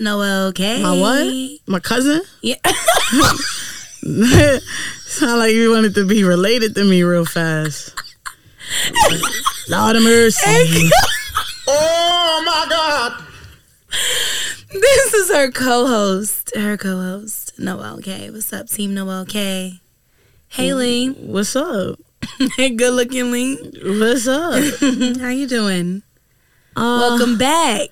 Noel K. My what? My cousin? Yeah. Sound like you wanted to be related to me real fast. Lord of mercy. Oh my God. this is her co-host. Her co-host Noel K. What's up, Team Noel K? Hey, Lee. What's up? Hey, good-looking Lee. What's up? How you doing? Uh, Welcome back.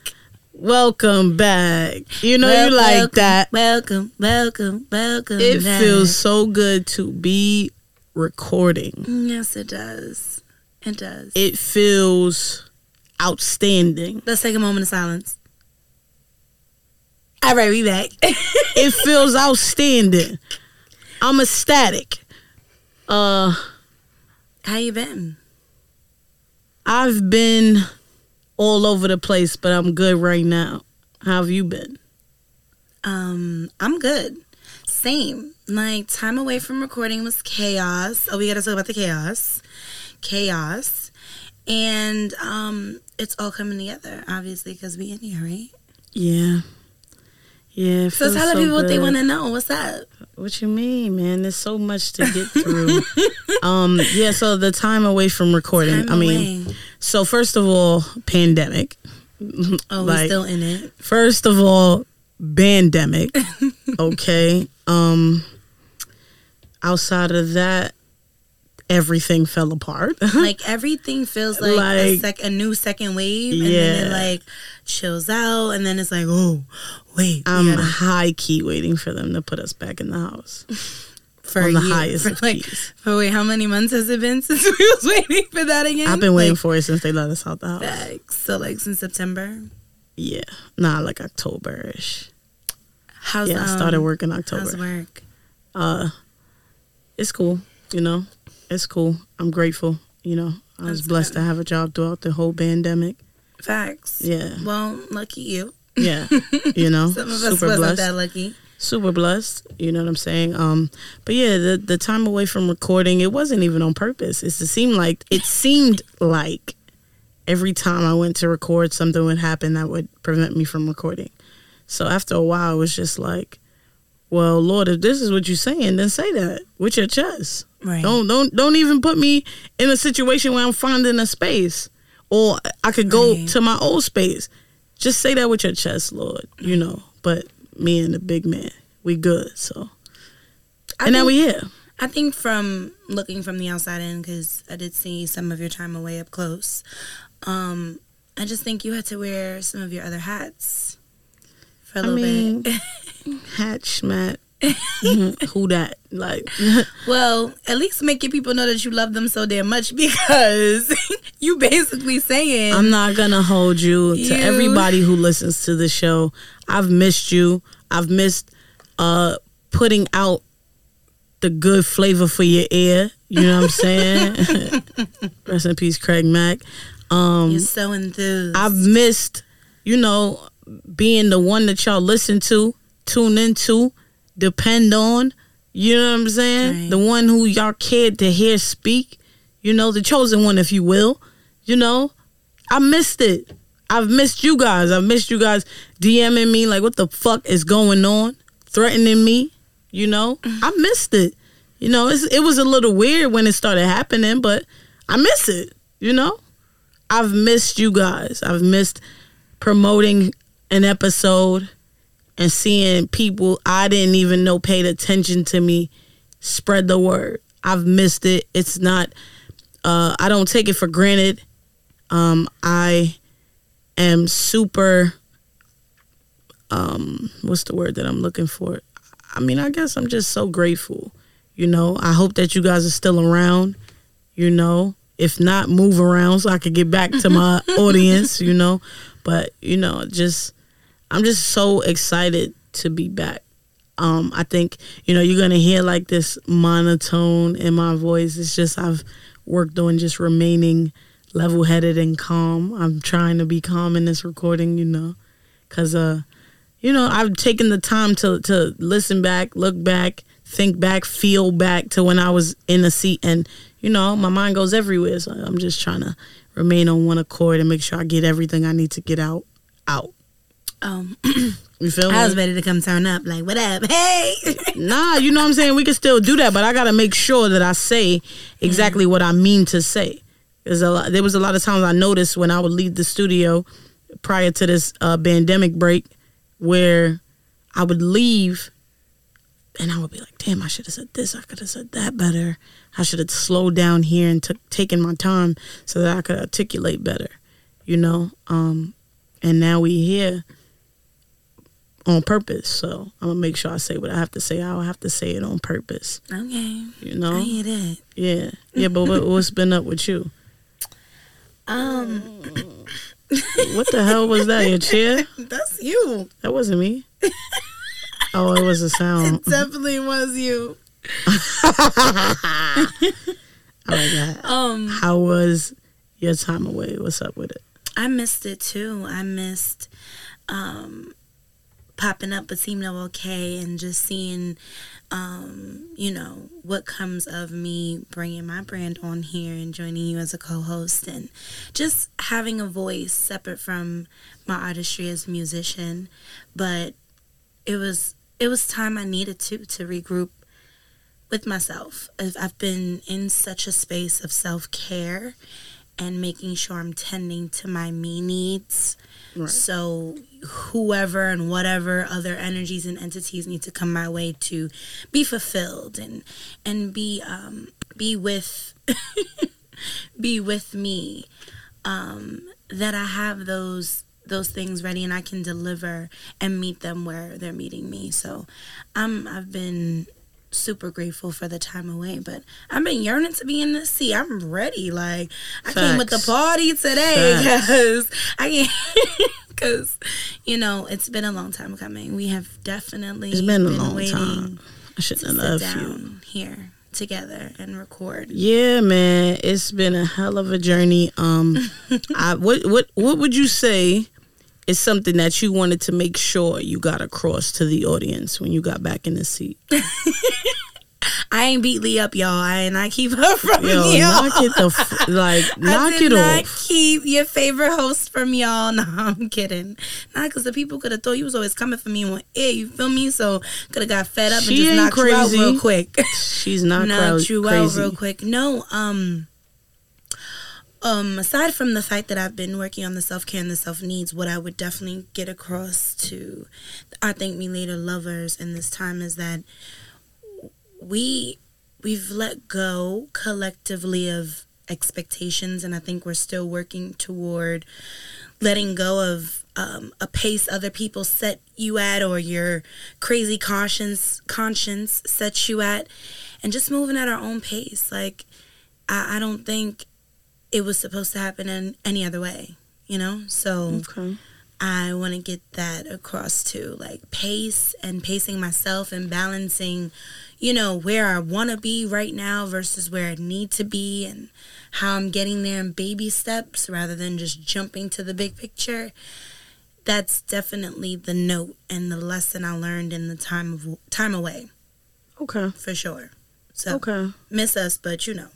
Welcome back. You know you like welcome, that. Welcome, welcome, welcome. It back. feels so good to be recording. Yes, it does. It does. It feels outstanding. Let's take a moment of silence. All right, we back. It feels outstanding. I'm ecstatic. Uh How you been? I've been all over the place, but I'm good right now. How have you been? Um, I'm good. Same. Like time away from recording was chaos. Oh, we gotta talk about the chaos. Chaos. And um it's all coming together, obviously, because we in here, right? Yeah. Yeah. So tell the people what they want to know. What's up? What you mean, man? There's so much to get through. um, yeah, so the time away from recording. Time I mean, away. so first of all, pandemic. oh, like- still in it. First of all, pandemic. okay. Um outside of that, everything fell apart. like everything feels like, a, Like- sec- a new second wave, and then it like chills out, and then it's like, oh, wait, I'm gotta- high key waiting for them to put us back in the house. for on the year. highest for like, keys. for wait, how many months has it been since we was waiting for that again? I've been waiting Like, for it since they let us out the house. Facts. So like since September. Yeah. Nah, like October ish. How's Yeah, I um, started work in How's October. work? Uh it's cool, you know. It's cool. I'm grateful, you know. I was That's blessed good. to have a job throughout the whole pandemic. Facts. Yeah. Well, lucky you. Yeah. You know. Some of us super wasn't blessed. that lucky. super blessed you know what i'm saying um but yeah the the time away from recording it wasn't even on purpose it seemed like it seemed like every time i went to record something would happen that would prevent me from recording so after a while it was just like well lord if this is what you're saying then say that with your chest Right. don't don't don't even put me in a situation where i'm finding a space or i could go Right. to my old space just say that with your chest lord you know but me and the big man we good so I and now we here I think from looking from the outside in, because I did see some of your time away up close. Um, I just think you had to wear some of your other hats for a i little mean bit. hatch mat who that like? Well, at least make your people know that you love them so damn much because you basically saying i'm not gonna hold you to everybody who listens to the show. I've missed you. I've missed uh putting out the good flavor for your ear. You know what i'm saying? Rest in peace craig mack. Um you're so enthused. I've missed, you know, being the one that y'all listen to, tune into, depend on. You know what I'm saying? Right. The one who y'all cared to hear speak. You know, the chosen one, if you will. You know, I missed it. I've missed you guys. I've missed you guys DMing me like, what the fuck is going on? Threatening me. You know, I missed it. You know, it's, it was a little weird when it started happening, but I miss it. You know, I've missed you guys. I've missed promoting an episode and seeing people I didn't even know paid attention to me spread the word. I've missed it. It's not uh I don't take it for granted. Um I am super um what's the word that I'm looking for? I mean, I guess I'm just so grateful. You know, I hope that you guys are still around, you know. If not, move around so I could get back to my audience, you know. But, you know, just I'm just so excited to be back. Um, I think, you know, you're gonna hear like this monotone in my voice. It's just I've worked on just remaining level headed and calm. I'm trying to be calm in this recording, you know. Cause uh, you know, I've taken the time to to listen back, look back, think back, feel back to when I was in a seat and you know, my mind goes everywhere. So I'm just trying to remain on one accord and make sure I get everything I need to get out out. Um, You feel me? I was ready to come turn up. Like, what up? Hey. Nah, you know what I'm saying? We can still do that, but I gotta make sure that I say exactly what I mean to say. There's a lot, there was a lot of times I noticed when I would leave the studio prior to this uh, pandemic break where I would leave and I would be like, damn, I should have said this. I could have said that better. I should have slowed down here and took taken my time so that I could articulate better, you know? Um, and now we here on purpose. So I'm gonna make sure I say what I have to say. I'll have to say it on purpose. okay. You know? I hear that. Yeah. Yeah, but what, what's been up with you? Um, What the hell was that? Your chair? that's you. That wasn't me. Oh, it was a sound. It Definitely was you. I like that. Um, How was your time away? What's up with it? I missed it too. I missed um, popping up but No Okay and just seeing, um, you know, what comes of me bringing my brand on here and joining you as a co-host and just having a voice separate from my artistry as a musician. But it was it was time I needed to to regroup with myself. I've been in such a space of self care and making sure I'm tending to my me needs. Right. So whoever and whatever other energies and entities need to come my way to be fulfilled and and be um be with be with me um that I have those those things ready and I can deliver and meet them where they're meeting me. So I'm I've been super grateful for the time away, but I've been yearning to be in the sea. I'm ready. Like I came with the party today because I can't because you know it's been a long time coming. We have definitely It's been a long time. I shouldn't sit have left you. down here together and record. Yeah, man, it's been a hell of a journey. Um, I what what what would you say is something that you wanted to make sure you got across to the audience when you got back in the seat? I ain't beat Lee up, y'all. I and I keep her from Yo, y'all. knock it the f- like I knock did it not off. keep your favorite host from y'all. No, I'm kidding. Not because the people could have thought you was always coming for me on air. You feel me? So could have got fed up She and just knocked you crazy. out real quick. She's not knocked cra- you out real quick. No, um, um, aside from the fact that I've been working on the self care and the self needs, what I would definitely get across to I Thank Me Later lovers in this time is that we we've let go collectively of expectations and I think we're still working toward letting go of um, a pace other people set you at or your crazy conscience conscience sets you at and just moving at our own pace. Like I, I don't think it was supposed to happen in any other way you know so Okay. I want to get that across too, like pace and pacing myself and balancing, you know, where I want to be right now versus where I need to be and how I'm getting there in baby steps rather than just jumping to the big picture. That's definitely the note and the lesson I learned in the time of time away Okay. for sure. So Okay. miss us, but you know,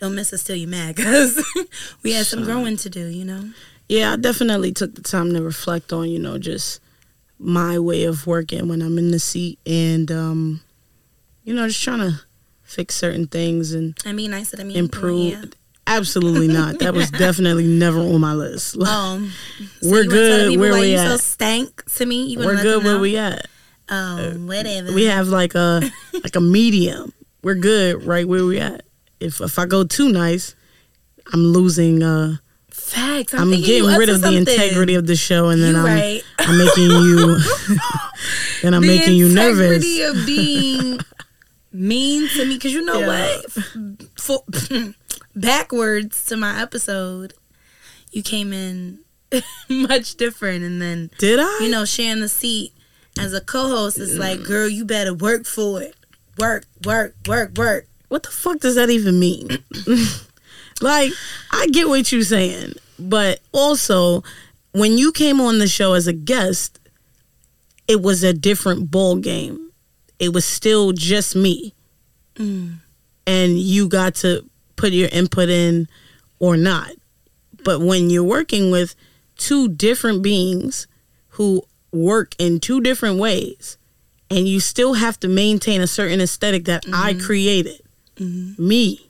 don't miss us till you're mad because we had some growing to do. You know. Yeah, I definitely took the time to reflect on, you know, just my way of working when I'm in the seat and um you know, just trying to fix certain things and I mean, I said, I mean, improve. Yeah. Absolutely not. That was definitely never on my list. Um, so We're you wanna tell the good where we you so at. stank to me. You We're good where we at. Oh, whatever. We have like a like a medium. We're good right where we at. If if I go too nice, I'm losing uh facts. I'm, I'm, getting rid of the integrity of the show and then I'm right. I'm making you then I'm the making you nervous. The integrity of being mean to me because you know Yeah. what? For, backwards to my episode, you came in much different, and then Did I? you know sharing the seat as a co-host is like, girl, you better work for it. Work, work, work, work. What the fuck does that even mean? like, I get what you're saying, but also when you came on the show as a guest, it was a different ball game. It was still just me, Mm. and you got to put your input in or not. But when you're working with two different beings who work in two different ways and you still have to maintain a certain aesthetic that I created. Me.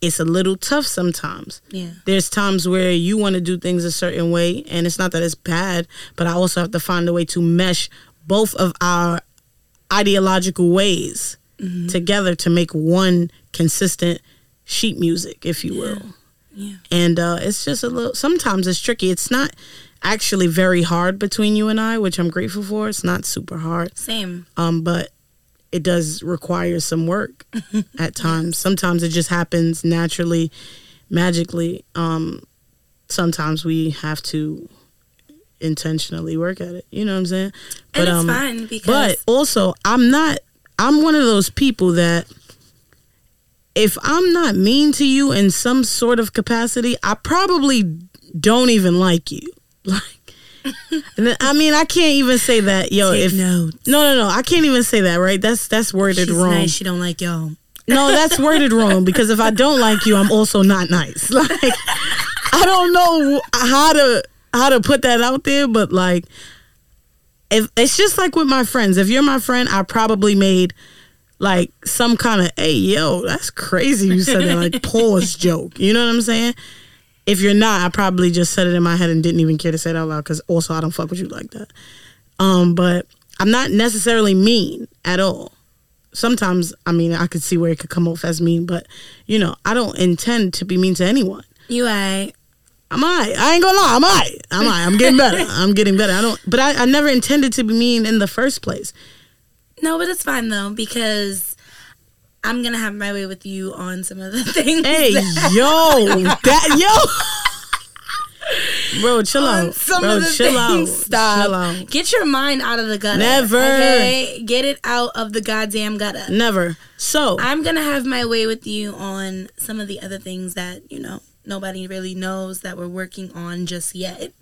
It's a little tough sometimes. Yeah. There's times where you want to do things a certain way and it's not that it's bad, but I also have to find a way to mesh both of our ideological ways together to make one consistent sheet music, if you will. Yeah. And uh, it's just a little. Sometimes it's tricky. It's not actually very hard between you and I, which I'm grateful for. It's not super hard, Same. um, but it does require some work at times. Sometimes it just happens naturally, magically. Um, sometimes we have to intentionally work at it. You know what I'm saying? And it's fine because But also, I'm not. I'm one of those people that if I'm not mean to you in some sort of capacity, I probably don't even like you. Like, I mean, I can't even say that, yo. Take if notes. no, no, no, I can't even say that. Right? That's that's worded she's wrong. nice. She don't like y'all. No, that's worded wrong because if I don't like you, I'm also not nice. Like I don't know how to how to put that out there, but like if it's just like with my friends. If you're my friend, I probably made like some kind of hey yo, that's crazy you said that like pause joke. You know what I'm saying? If you're not, I probably just said it in my head and didn't even care to say it out loud because also I don't fuck with you like that. Um, but I'm not necessarily mean at all sometimes I mean I could see where it could come off as mean, but you know, I don't intend to be mean to anyone. You I I'm alright. I ain't gonna lie, I'm alright. I'm alright. I'm getting better. I'm getting better. I don't but I, I never intended to be mean in the first place. no, but it's fine though because I'm gonna have my way with you on some of the things. Hey that- yo, that yo Bro, chill on out. some Bro, of the chill out. Stop. Chill out. Get your mind out of the gutter. Never. Okay? Get it out of the goddamn gutter. Never. So I'm gonna have my way with you on some of the other things that you know nobody really knows that we're working on just yet.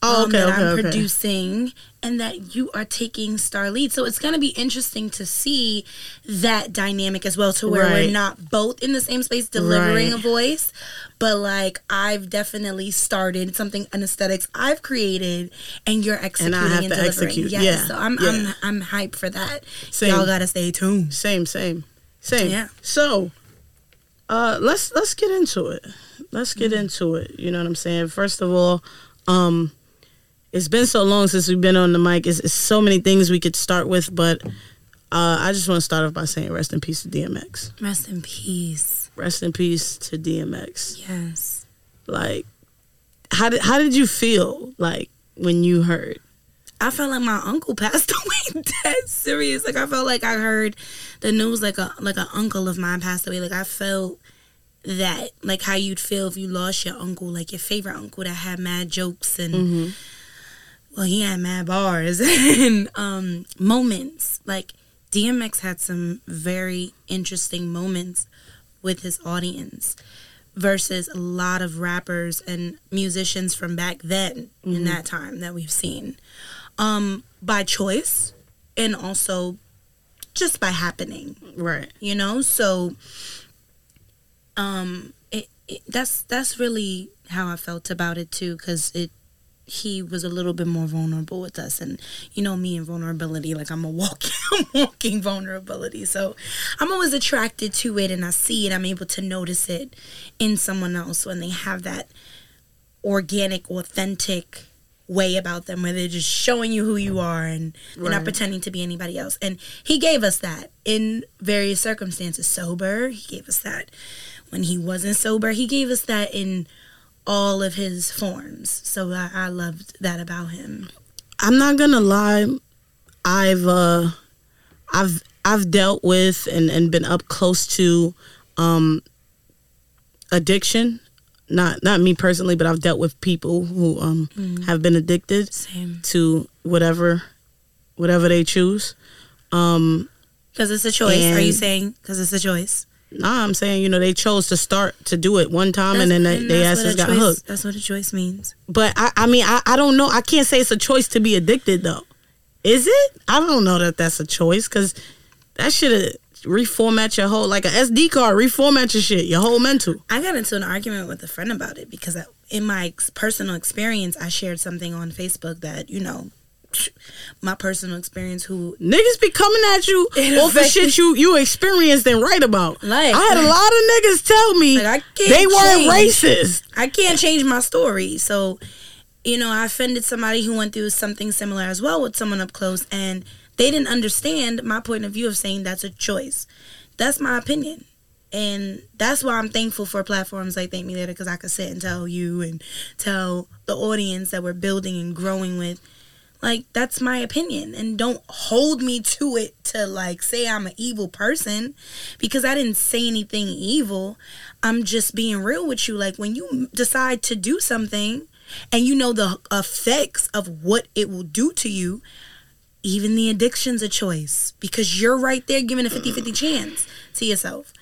Oh, um, that okay, I'm okay. producing, and that you are taking star lead. So it's gonna be interesting to see that dynamic as well, to where Right. we're not both in the same space delivering Right. a voice, but like I've definitely started something an aesthetics I've created, and you're executing have and, to delivering. execute. Yes, Yeah, so I'm yeah. I'm I'm hyped for that. Same. Y'all gotta stay tuned. Same, same, same. Yeah. So, uh, let's let's get into it. Let's get into it. You know what I'm saying? First of all, um, it's been so long since we've been on the mic. It's, it's so many things we could start with, but uh, I just want to start off by saying rest in peace to DMX. Rest in peace. Rest in peace to DMX. Yes. Like, how did how did you feel like when you heard? I felt like my uncle passed away. Dead serious. Like I felt like I heard the news like a like an uncle of mine passed away. Like I felt that like how you'd feel if you lost your uncle, like your favorite uncle that had mad jokes and well he had mad bars and um moments. Like DMX had some very interesting moments with his audience versus a lot of rappers and musicians from back then in that time that we've seen um by choice and also just by happening Right. you know so um it, it that's that's really how i felt about it too because it he was a little bit more vulnerable with us. And you know me and vulnerability like i'm a walking I'm walking vulnerability. So i'm always attracted to it and i see it. I'm able to notice it in someone else when they have that organic authentic way about them where they're just showing you who you are and they're not pretending to be anybody else. And he gave us that in various circumstances. Sober he gave us that. When he wasn't sober he gave us that in all of his forms so i, I loved that about him I'm not gonna lie. I've uh, I've I've dealt with and, and been up close to um, addiction. Not not me personally, but I've dealt with people who um, have been addicted same to whatever whatever they choose. Um, because it's a choice are you saying because it's a choice nah, I'm saying you know they chose to start to do it one time and then they, they that's asses got choice, hooked. that's what a choice means But I, I mean, I, I don't know. I can't say it's a choice to be addicted, though. Is it? I don't know that that's a choice because that should reformat your whole, like a SD card, reformat your shit, your whole mental. I got into an argument with a friend about it because I, in my personal experience, I shared something on Facebook that, you know, my personal experience who Niggas be coming at you the shit you you experienced and write about. Like- I had a lot of niggas tell me Like, they weren't change. racist. I can't change my story. So, you know, I offended somebody who went through something similar as well with someone up close, and they didn't understand my point of view of saying that's a choice. That's my opinion. And that's why I'm thankful for platforms like Thank Me Later because I could sit and tell you and tell the audience that we're building and growing with, like, that's my opinion. And don't hold me to it to, like, say I'm an evil person because I didn't say anything evil. I'm just being real with you. Like when you decide to do something and you know the effects of what it will do to you, even the addiction's a choice because you're right there giving a 50 50 chance to yourself.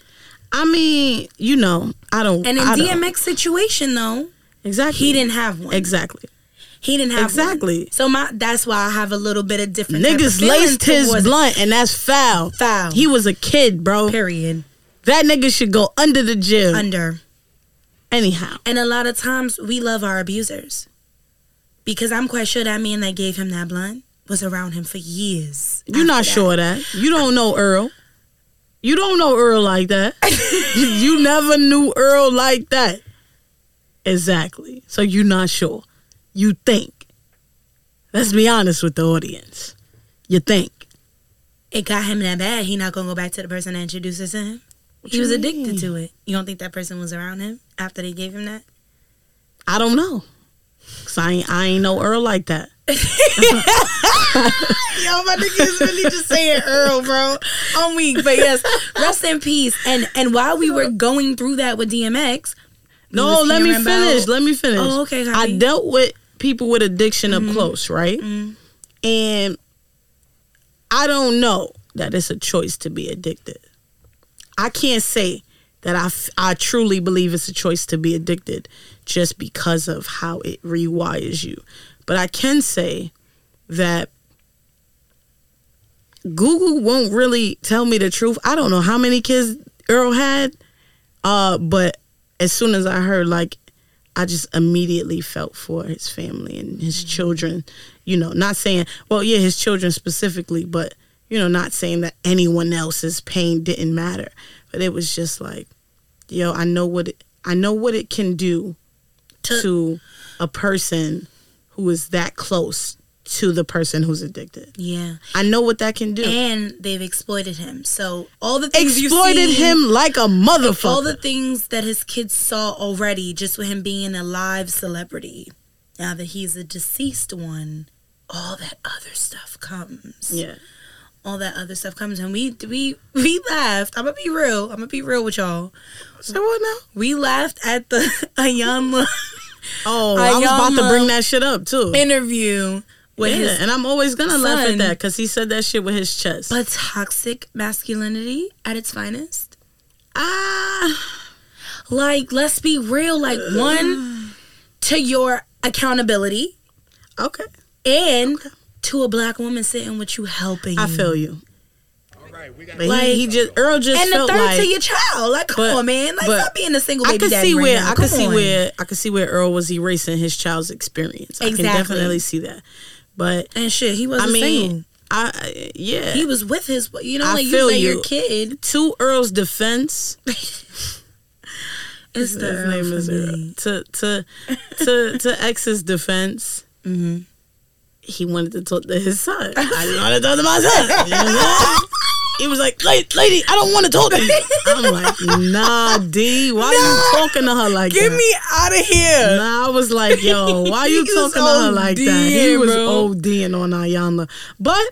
I mean, you know, I don't. And in I DMX situation though, exactly, he didn't have one. exactly. He didn't have one. Exactly. So my that's why I have a little bit of different. type of Niggas laced his blunt, and that's foul. Foul. He was a kid, bro. Period. That nigga should go under the jail. Under. Anyhow, And a lot of times we love our abusers. Because I'm quite sure that man that gave him that blunt was around him for years. you're not that. sure of that. You don't know Earl. You don't know Earl like that. you never knew Earl like that. Exactly. So you're not sure. You think. Let's be honest with the audience. You think. It got him that bad. He not gonna go back to the person that introduced to him. he was mean? addicted to it. You don't think that person was around him after they gave him that? I don't know. Cause I ain't, I ain't know Earl like that. Yo, my nigga is really just saying Earl, bro. I'm weak, but yes, rest in peace. And and while we were going through that with DMX, No, let me hearing finish. about- let me finish. Oh, okay, I dealt with people with addiction up close, right? And I don't know that it's a choice to be addicted. I can't say that I, f- I truly believe it's a choice to be addicted just because of how it rewires you. But I can say that Google won't really tell me the truth. I don't know how many kids Earl had, uh, but as soon as I heard, like, I just immediately felt for his family and his mm-hmm. children. You know, not saying, well, yeah, his children specifically, but you know, not saying that anyone else's pain didn't matter. But it was just like, yo, I know what it, I know what it can do To- to a person who is that close to the person who's addicted. yeah, I know what that can do. and they've exploited him. So all the things Exploited seen- him like a motherfucker. all the things that his kids saw already, just with him being a live celebrity. Now that he's a deceased one, all that other stuff comes. yeah. All that other stuff comes, and we we we laughed. I'm gonna be real. I'm gonna be real with y'all. So what now? We laughed at the Iyanla Oh, I was about to bring that shit up too. interview with yeah, his and I'm always gonna laugh at that because he said that shit with his chest. but toxic masculinity at its finest. ah, Like, let's be real. Like, one to your accountability, okay, and to a black woman sitting with you helping. I you. feel you. But Like- he, he just Earl just and the third like to your child. Like, come but- on, man. Like, but stop being a single I baby could daddy see right where now. I could see on. where I could see where Earl was erasing his child's experience. I can definitely see that. But And shit, he wasn't mean, single. I I- yeah. He was with his, you know, I like you feel let your you. kid. to Earl's defense, It's his the Earl name is Earl. To to to to X's defense, Mm-hmm. he wanted to talk to his son. I didn't want to talk to my son. You know what I'm saying? He was like, "Lady, I don't want to talk to you." I'm like, "Nah, D, why are you talking to her like Get that?" Get me out of here. Nah, I was like, "Yo, why you talking to her like that?" He was bro. ODing on Iyanla, but.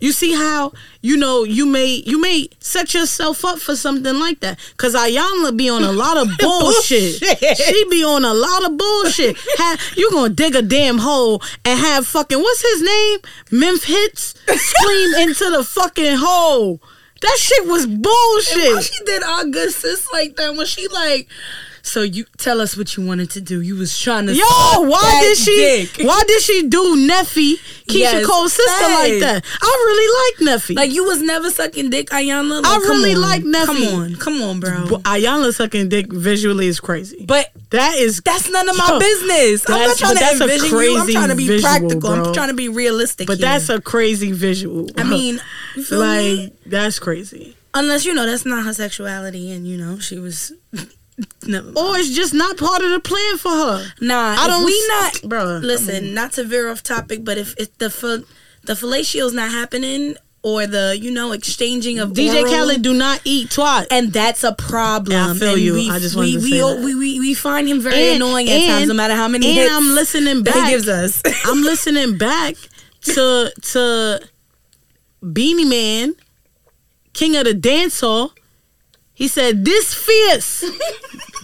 You see how you know you may you may set yourself up for something like that because Iyanla be on a lot of bullshit. Bullshit. She be on a lot of bullshit. have, you gonna dig a damn hole and have fucking what's his name? Memphis hits scream into the fucking hole. That shit was bullshit. she did our good sis like that when she like So you tell us what you wanted to do. You was trying to Yo, why did she? dick. Why did she do Neffe, Keyshia Yes, Cole's sister like that? I really like Neffe. Like you was never sucking dick, Iyanla. Like, I really on. like Neffe. Come on, come on, bro. But Iyanla sucking dick visually is crazy. But that is that's none of my Yo, business. I'm not trying to that's a envision you. I'm trying to be visual, practical. bro. I'm trying to be realistic. But here. that's a crazy visual. I mean, feel me? like that's crazy. Unless you know that's not her sexuality, and you know she was. Never. Or it's just not part of the plan for her. Nah, I don't We not, bro. Listen, not to veer off topic, but if, if the fa- the fellatio's not happening, or the you know exchanging of DJ Khaled do not eat twat. and that's a problem. Yeah, I feel And you. We, I just we wanted to we, say all- that. we, we we find him very And- annoying at times, and- no matter how many and hits I'm listening back. he gives us. I'm listening back to to Beenie Man, King of the Dance Hall. He said, "This fierce,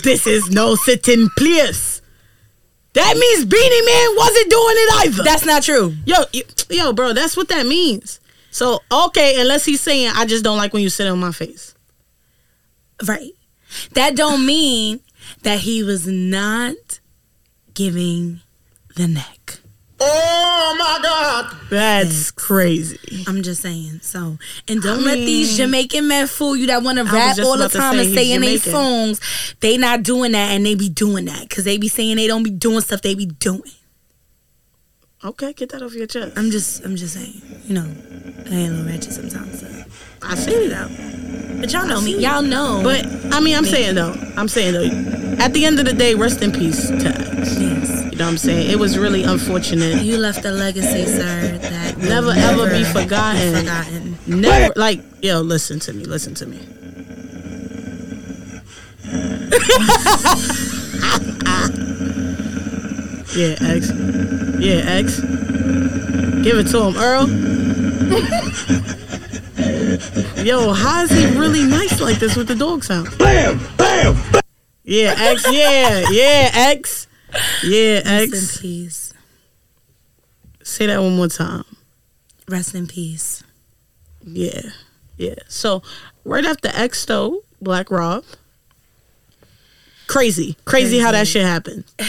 this is no sitting place." That means Beenie Man wasn't doing it either. that's not true. yo, yo, yo, bro, that's what that means. So okay, unless he's saying, "I just don't like when you sit on my face." Right. That don't mean that he was not giving the neck. Oh my God. That's crazy. I'm just saying. So, and don't I let these Jamaican men fool you that want to rap all the time say and he's say in their songs they not doing that and they be doing that because they be saying they don't be doing stuff they be doing. Okay, get that off your chest. I'm just, I'm just saying. You know, I ain't a little ratchet sometimes. So. I see it out. But y'all know me. Y'all know. But I mean, I'm saying though, I'm saying though, at the end of the day, rest in peace to yes, You know what I'm saying? It was really unfortunate. you left a legacy, sir, that will Never, ever be forgotten. forgotten. Never, like, yo, listen to me, listen to me. yeah, X. Yeah, X. Give it to him, Earl. Yo, how is he really nice like this with the dog sound? Bam, bam, bam. Yeah, X. Yeah, yeah, X. Yeah, X. Rest in X. peace. Say that one more time. Rest in peace. Yeah, yeah. So right after X though, Black Rob. Crazy, crazy how that shit happened.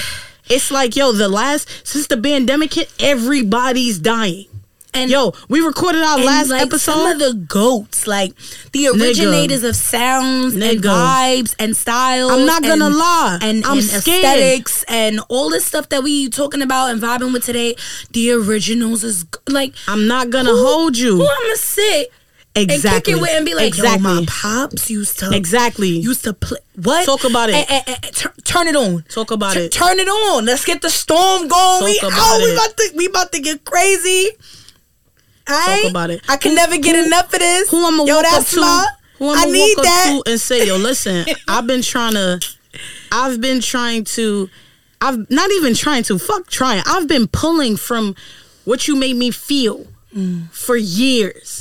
It's like yo, the last since the pandemic hit, everybody's dying. And Yo, we recorded our last like, episode. Some of the goats, like the Nigga. originators of sounds and vibes and styles. I'm not gonna and- lie. And, I'm and scared. aesthetics and all this stuff that we talking about and vibing with today. The originals is like I'm not gonna who- hold you. Who I'm gonna sit exactly. and kick it with and be like, exactly. my pops used to exactly. used to play. What? Talk about it. Eh, eh, eh, tur- turn it on. Talk about Tur- it. Turn it on. Let's get the storm going. we Talk oh, about we it. about to we about to get crazy. Aight? about it. I can never get enough of this. who I'm gonna Yo, walk up that's to? my. Who I'm I need that. up to and say, yo, listen, I've been trying to, I've been trying to, I've not even trying to, fuck trying. I've been pulling from what you made me feel for years.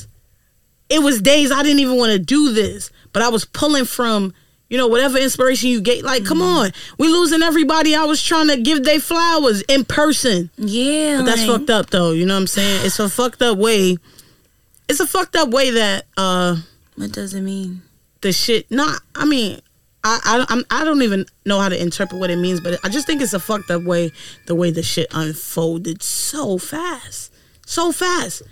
It was days I didn't even want to do this, but I was pulling from. You know, whatever inspiration you get, like, come on, we losing everybody. I was trying to give they flowers in person. Yeah, But that's like, fucked up though. You know what I'm saying? It's a fucked up way. It's a fucked up way that uh What does it mean? the shit. Not. I mean, I I I'm, I don't even know how to interpret what it means, but I just think it's a fucked up way the way the shit unfolded so fast, so fast.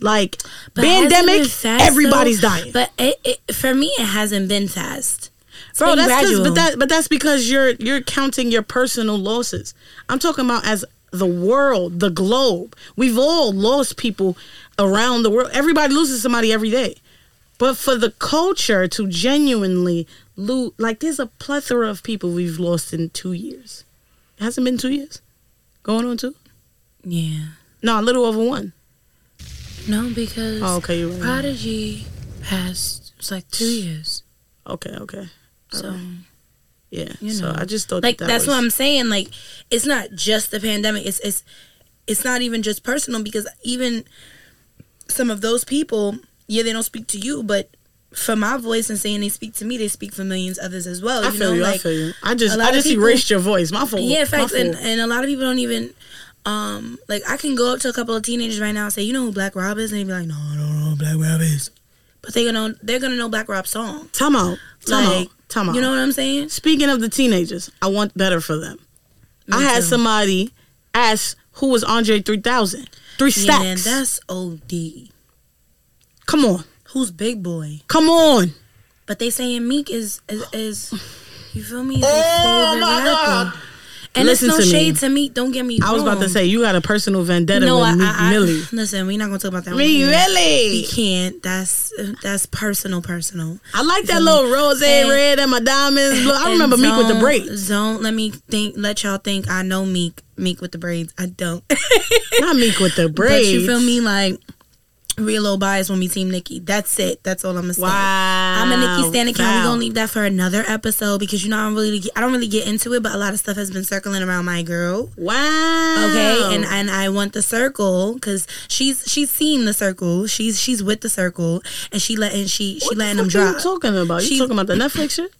Like But pandemic, fast, everybody's though? dying. But it, it, for me, it hasn't been fast. It's Bro, been that's 'cause- gradual. but that but that's because you're you're counting your personal losses. I'm talking about as the world, the globe. We've all lost people around the world. Everybody loses somebody every day. But for the culture to genuinely lose, like there's a plethora of people we've lost in two years. It hasn't been two years. Going on two? yeah. No, a little over one. No, because Oh, okay, right. Prodigy passed. It's like two years. Okay, okay. So Yeah. You so know. I just thought like that, that's was, what I'm saying. Like it's not just the pandemic. It's it's it's not even just personal because even some of those people, yeah, they don't speak to you, but for my voice and saying they speak to me, they speak for millions others as well. I you feel know, you. I feel you. I just I just people- erased your voice. My fault. yeah, facts, and, and a lot of people don't even. Um, like I can go up to a couple of teenagers right now and say, "You know who Black Rob is?" and they'd be like, "No, I don't know who Black Rob is." But they're gonna they're gonna know Black Rob's song. Time out. Time Like- out. Time out. You know what I'm saying? Speaking of the teenagers, I want better for them. I had too. somebody ask who was Andre 3000. Three stacks. Yeah, that's OD. Come on. Who's Big Boi? Come on. But they saying Meek is is, is you feel me? Is Oh, my. God. And Listen it's no to me. shade to Meek. Don't get me wrong. I was about to say you got a personal vendetta no. with I, I, Millie. listen. We're not gonna talk about that. Me one really? We can't. That's that's personal. Personal. I like that little rose And- red and my diamonds. Blue. I remember Meek with the braids. Don't let me think. Let y'all think I know Meek. Meek with the braids. I don't. Not Meek with the but braids. you feel me? Like real low bias when we team Nicki. That's it. That's all I'm gonna say. Wow. I'm a Nicki Stan account. We're gonna leave that for another episode because you know I don't really I don't really get into it, but a lot of stuff has been circling around my girl. Wow. Okay, and and I want the circle because she's she's seen the circle. She's she's with the circle, and she letting she she letting the them fuck are drop. you talking about? You talking about the Netflix shit?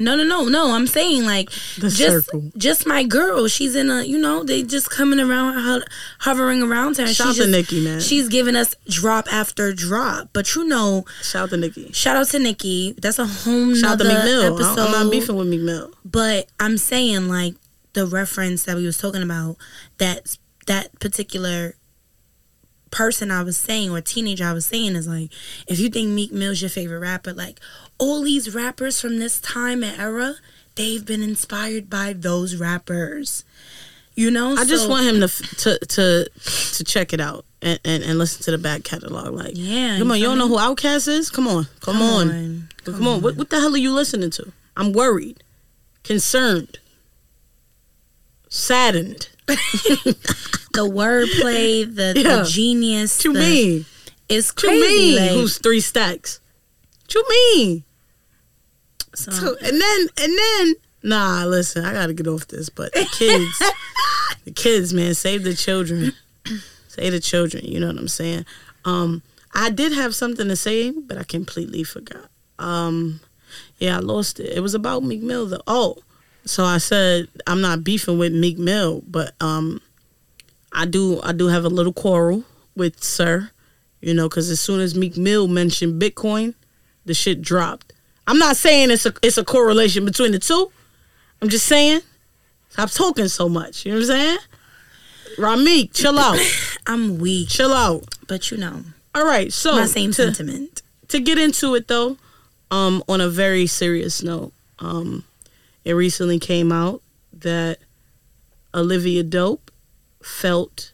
No, no, no, no. I'm saying like The just circle. just my girl. She's in a you know they just coming around ho- hovering around her. Shout to Nicki, man. She's giving us drop after drop. But you know, Shout out to Nicki. shout out to Nicki. That's a whole Shout out to nother Meek episode. I'm not beefing with Meek Mill. But I'm saying like the reference that we was talking about that that particular person I was saying or teenager I was saying is like if you think Meek Mill's your favorite rapper, like all these rappers from this time and era, they've been inspired by those rappers. You know, I just want him to to to to check it out and, and, and listen to the back catalog. Like, Yeah, come on, you don't know who Outkast is? Come on, come, Come on, on, come, on. What what the hell are you listening to? I'm worried, concerned, saddened. the wordplay, the, Yeah. the genius. to the, mean? It's crazy. mean? like, Who's three stacks? To mean? So- So- and then and then nah, listen, I gotta get off this. But the kids, the kids, man, save the children, save the children. You know what I'm saying? Um, I did have something to say, but I completely forgot. Um, yeah, I lost it. It was about Meek Mill though. Oh, so I said I'm not beefing with Meek Mill, but um, I do I do have a little quarrel with Sir. You know, because as soon as Meek Mill mentioned Bitcoin, the shit dropped. I'm not saying it's a it's a correlation between the two. I'm just saying, stop talking so much. You know what I'm saying? Ramik, chill out, I'm weak, chill out. but you know, All right, so my same to, sentiment. to get into it though, um, on a very serious note, um, it recently came out that Olivia Dope felt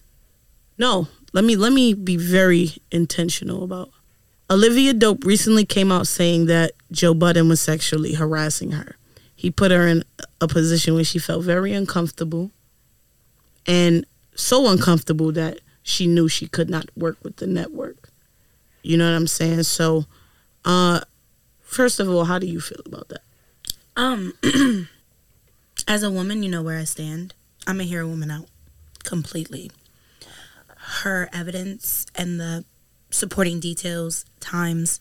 no. Let me let me be very intentional about. Olivia Dope recently came out saying that Joe Budden was sexually harassing her. He put her in a position where she felt very uncomfortable and so uncomfortable that she knew she could not work with the network. You know what I'm saying? So, uh, first of all, how do you feel about that? Um, as a woman, you know where I stand. I'm a hear a woman out completely. Her evidence and the supporting details, times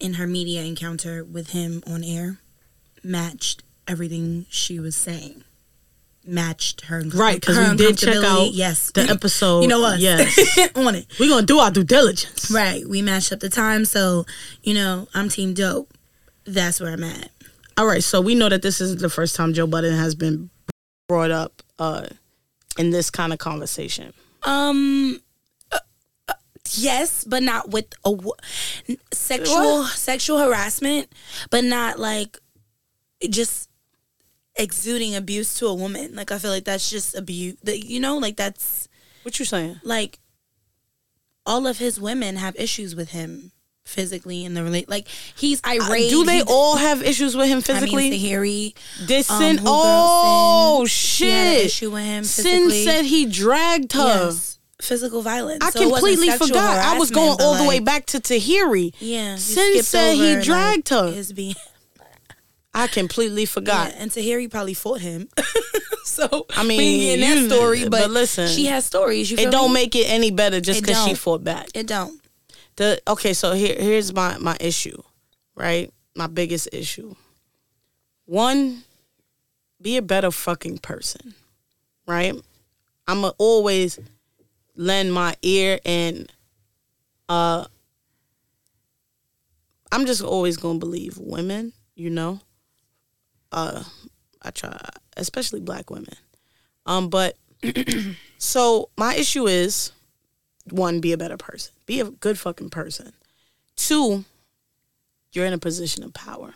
in her media encounter with him on air matched everything she was saying. Matched her right because we did check out yes the episode. You know what Yes. on it. We're gonna do our due diligence. Right, we matched up the time, so you know I'm team dope. That's where I'm at. All right, so we know that this isn't the first time Joe Budden has been brought up uh, in this kind of conversation. Um. Yes, but not with a wo- n- sexual sexual harassment, but not like just exuding abuse to a woman. Like I feel like that's just abuse. That you know, like that's What you're saying? like all of his women have issues with him physically in the relate. Like he's irate. Uh, do they He- all have issues with him physically? I mean, Tahiry, Did um, Cyn? oh Cyn, he had an shit! issue with him Cyn said he dragged her. Yes, physical violence. I So completely forgot. I was going all the way back to Tahiry. Yeah, you Cyn skipped said he dragged like, her. His being, I completely forgot. yeah, and Tahiry probably fought him. so I mean, we ain't that story, but, but listen, she has stories. You It don't me? make it any better just because she fought back. it don't. The okay, so here here's my my issue, right? My biggest issue. One, be a better fucking person, right? I'ma always lend my ear and uh I'm just always gonna believe women, you know. Uh, I try, especially black women. Um, but so my issue is one, be a better person, be a good fucking person. Two, you're in a position of power.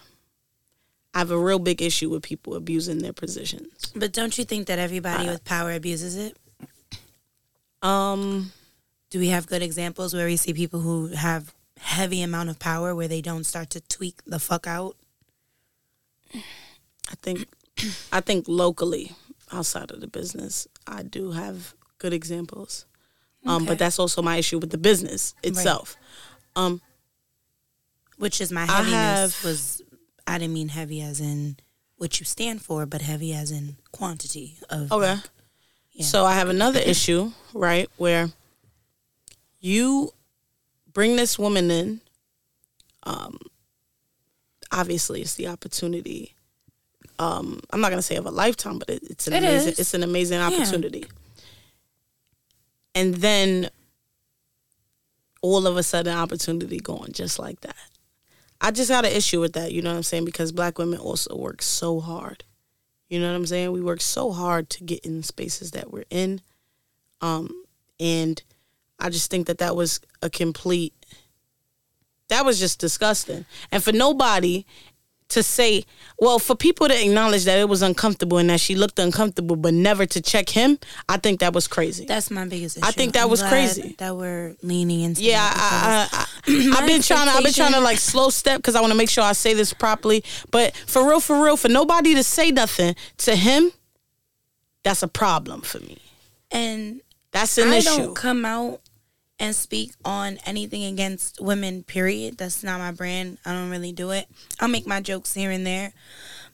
I have a real big issue with people abusing their positions. But don't you think that everybody Uh, with power abuses it? Um, Do we have good examples where we see people who have heavy amount of power where they don't start to tweak the fuck out? I think, I think locally, outside of the business, I do have good examples. Um, Okay. but that's also my issue with the business itself. Um, Which is my I heaviness have- was I didn't mean heavy as in what you stand for, but heavy as in quantity of Okay. like, Yeah. So I have another issue, right, where you bring this woman in. Um, obviously, it's the opportunity. Um, I'm not gonna say of a lifetime, but it, it's an It amazing. is. It's an amazing opportunity. And then, all of a sudden, opportunity going just like that. I just got an issue with that. You know what I'm saying? Because black women also work so hard. You know what I'm saying? We work so hard to get in spaces that we're in. Um, and I just think that that was a complete, that was just disgusting. And for nobody to say, well, for people to acknowledge that it was uncomfortable and that she looked uncomfortable, but never to check him, I think that was crazy. That's my biggest issue. I think that I'm was crazy. That we're leaning into. Yeah, I, I, I, I've been trying. to I've been trying to like slow step because I want to make sure I say this properly. But for real, for real, for nobody to say nothing to him, that's a problem for me. and That's an I issue. don't come out and speak on anything against women. Period. That's not my brand. I don't really do it. I'll make my jokes here and there,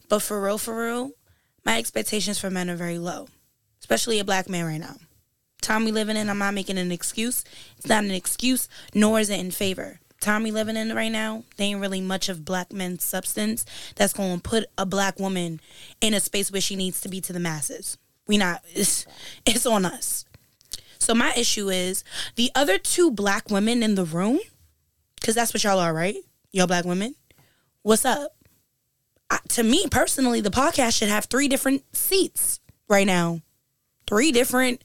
but for real, for real, my expectations for men are very low, especially a black man right now. Time we living in, I'm not making an excuse. It's not an excuse, nor is it in favor. Time we living in right now, they ain't really much of black men's substance that's going to put a black woman in a space where she needs to be to the masses. We not. It's it's on us. So my issue is the other two black women in the room, because that's what y'all are, right? Y'all black women. What's up? I, to me personally, the podcast should have three different seats right now, three different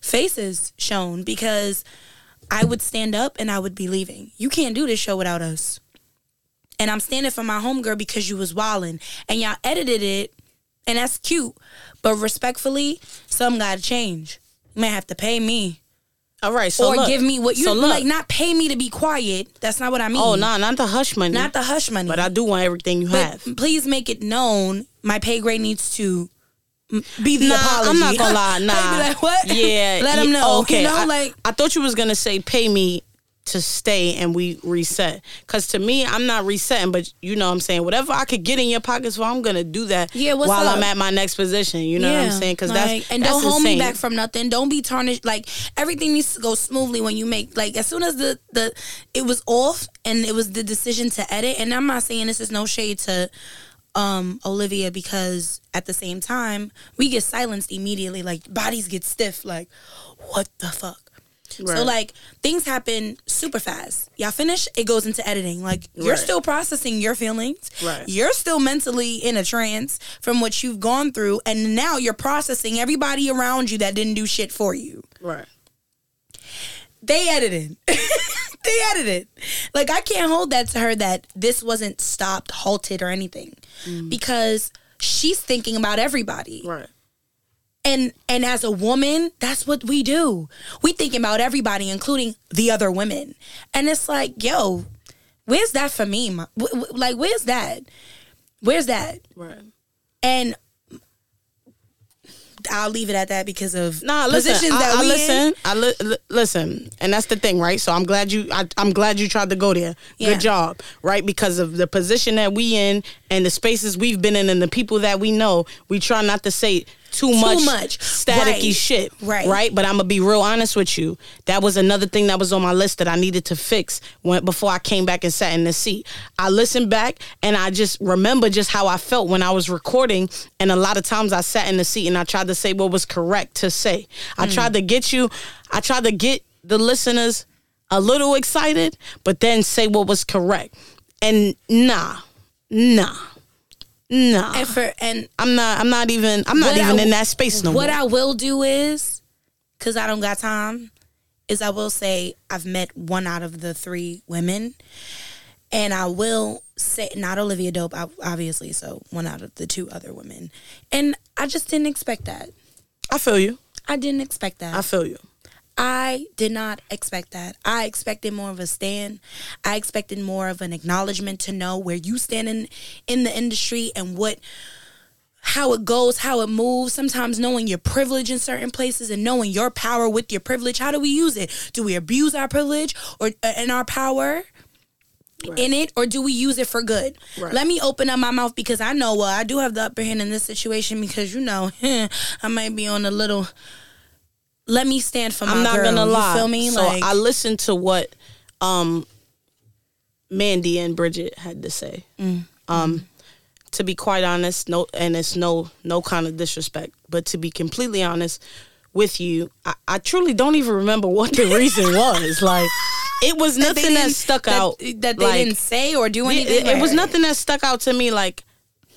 faces shown because I would stand up and I would be leaving. You can't do this show without us. And I'm standing for my homegirl because you was wildin' and y'all edited it, and that's cute. But respectfully, some gotta change. You might have to pay me All right, so or look, give me what you so look. like. Not pay me to be quiet. That's not what I oh, mean. Oh, nah, not the hush money. not the hush money. But I do want everything you But have. please make it known. My pay grade needs to be the Nah, apology. I'm not gonna lie. Nah, like, what? Yeah, let them know. Okay, you know, I, like I thought you was gonna say pay me to stay and we reset. Cause to me, I'm not resetting, but you know what I'm saying. Whatever I could get in your pockets for, I'm gonna do that. Yeah, what's while up? I'm at my next position. You know what I'm saying? Cause like, that's and that's don't hold me back from nothing. Don't be tarnished. Like everything needs to go smoothly when you make like as soon as the the it was off and it was the decision to edit. And I'm not saying this is no shade to um Olivia because at the same time we get silenced immediately. Like bodies get stiff. Like what the fuck. So like things happen super fast. Y'all finish, it goes into editing. Like you're Right. still processing your feelings. Right. You're still mentally in a trance from what you've gone through, and now you're processing everybody around you that didn't do shit for you. right. They edited. they edited. Like I can't hold that to her that this wasn't stopped, halted, or anything, mm. because she's thinking about everybody Right. And and as a woman that's what we do we thinking about everybody including the other women and it's like yo where's that for me ma- wh- wh- like where's that where's that Right. and i'll leave it at that because of Nah, listen. positions I, that I we listen. in. I li- li- listen, and that's the thing, right? So I'm glad you. I, I'm glad you tried to go there. Yeah. Good job, right? Because of the position that we in and the spaces we've been in and the people that we know, we try not to say too, much, much. staticky Right. shit, Right. Right. But I'm gonna be real honest with you. That was another thing that was on my list that I needed to fix when before I came back and sat in the seat. I listened back and I just remember just how I felt when I was recording. And a lot of times I sat in the seat and I tried to say what was correct to say. I mm. tried to get you. I tried to get the listeners a little excited, but then say what was correct. And nah, nah. Nah, And for and I'm not. I'm not even. I'm not even I- in that space no more. what more. I will do is, because I don't got time, is I will say I've met one out of the three women, and I will say not Olivia Dope, obviously. So one out of the two other women, and I just didn't expect that. I feel you. I didn't expect that. I feel you. I did not expect that. I expected more of a stand. I expected more of an acknowledgement to know where you stand in, in the industry and what how it goes, how it moves. Sometimes knowing your privilege in certain places and knowing your power with your privilege. How do we use it? Do we abuse our privilege or uh, and our power? In it, or do we use it for good? Right. Let me open up my mouth because I know well I do have the upper hand in this situation because you know I might be on a little. Let me stand for my I'm not girl. gonna you lie. feel me? So like I listened to what um Mandy and Bridget had to say. Mm. Um to be quite honest, no and it's no no kind of disrespect, but to be completely honest with you, I, I truly don't even remember what the reason was. Like it was That nothing that stuck that- out. that they like, didn't say or do it, anything. it was nothing that stuck out to me like,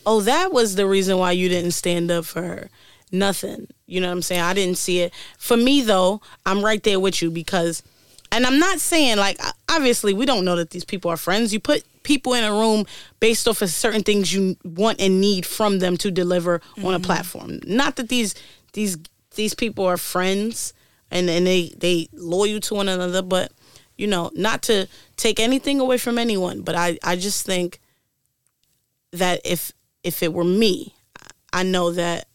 oh, that was the reason why you didn't stand up for her. Nothing. You know what I'm saying? I didn't see it. For me though, I'm right there with you because and I'm not saying like obviously we don't know that these people are friends. You put people in a room based off of certain things you want and need from them to deliver on a mm-hmm. platform. Not that these these these people are friends and and they they loyal to one another, but you know, not to take anything away from anyone, but I I just think that if if it were me, I know that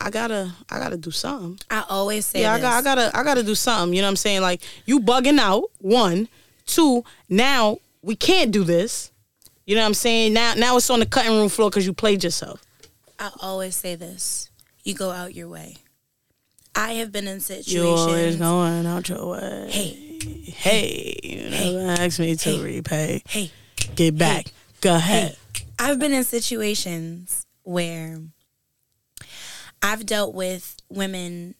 I gotta I gotta do something. I always say Yeah, I got I gotta I gotta do something. You know what I'm saying? Like you bugging out. One, two. Now we can't do this. You know what I'm saying? Now now it's on the cutting room floor because you played yourself. I always say this. You go out your way. I have been in situations. You always going out your way. Hey, Hey, you never asked me to Hey. repay. hey, Get back. Go ahead. I've been in situations where I've dealt with women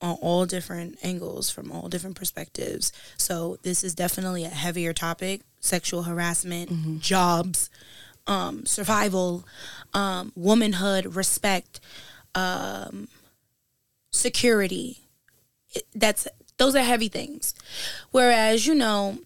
on all different angles from all different perspectives. So this is definitely a heavier topic: sexual harassment, jobs, um, survival, um, womanhood, respect, um, security. It- That's those are heavy things. Whereas you know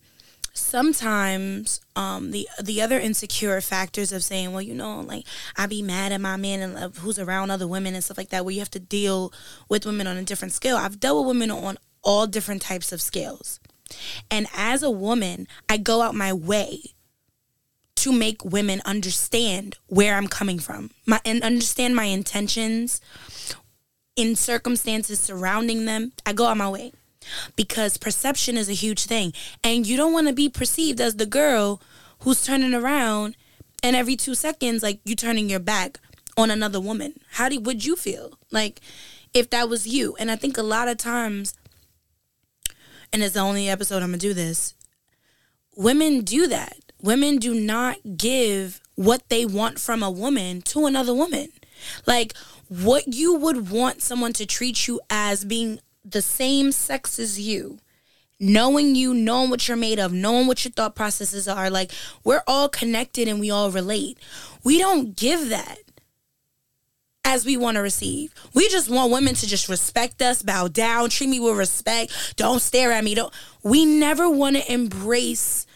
sometimes um the the other insecure factors of saying well you know like i be mad at my man and love who's around other women and stuff like that where you have to deal with women on a different scale. I've dealt with women on all different types of scales. And as a woman i go out my way to make women understand where i'm coming from my and understand my intentions in circumstances surrounding them. I go out my way because perception is a huge thing. And you don't want to be perceived as the girl who's turning around and every two seconds like you turning your back on another woman. How do would you feel? Like if that was you and i think a lot of times and it's the only episode i'm gonna do this women do that. Women do not give what they want from a woman to another woman. Like what you would want someone to treat you as being the same sex as you knowing you knowing what you're made of knowing what your thought processes are like we're all connected and we all relate we don't give that as we want to receive. We just want women to just respect us, bow down, treat me with respect, don't stare at me. Don't we never want to embrace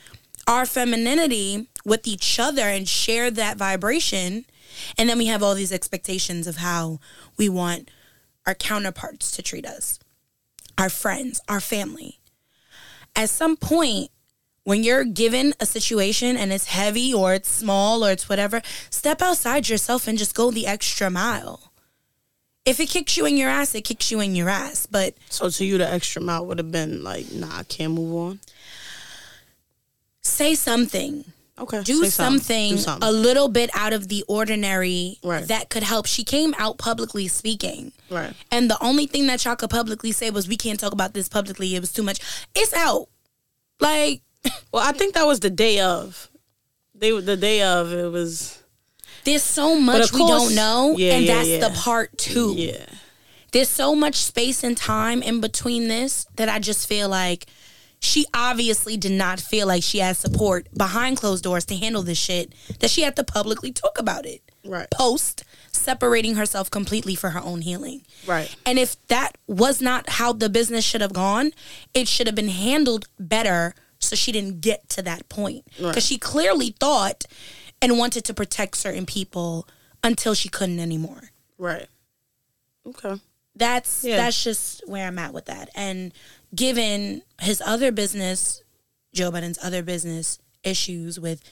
our femininity with each other and share that vibration. And then we have all these expectations of how we want our counterparts to treat us, our friends, our family. At some point, when you're given a situation and it's heavy or it's small or it's whatever, step outside yourself and just go the extra mile. If it kicks you in your ass, it kicks you in your ass. But So to you, the extra mile would have been like, nah, I can't move on. say something. Okay, Do something, Do something. a little bit out of the ordinary Right. that could help. She came out publicly speaking. right. And the only thing that y'all could publicly say was, we can't talk about this publicly. It was too much. It's out. Like, Well, I think that was the day of. They the day of it was. there's so much of we don't know. Yeah, and yeah, that's yeah. the part two. Yeah. there's so much space and time in between this that I just feel like she obviously did not feel like she had support behind closed doors to handle this shit that she had to publicly talk about it. Right. post separating herself completely for her own healing. Right. And if that was not how the business should have gone, it should have been handled better so she didn't get to that point. Right. Because she clearly thought and wanted to protect certain people until she couldn't anymore. Right. Okay. That's Yeah. that's just where I'm at with that. And given his other business, Joe Biden's other business issues with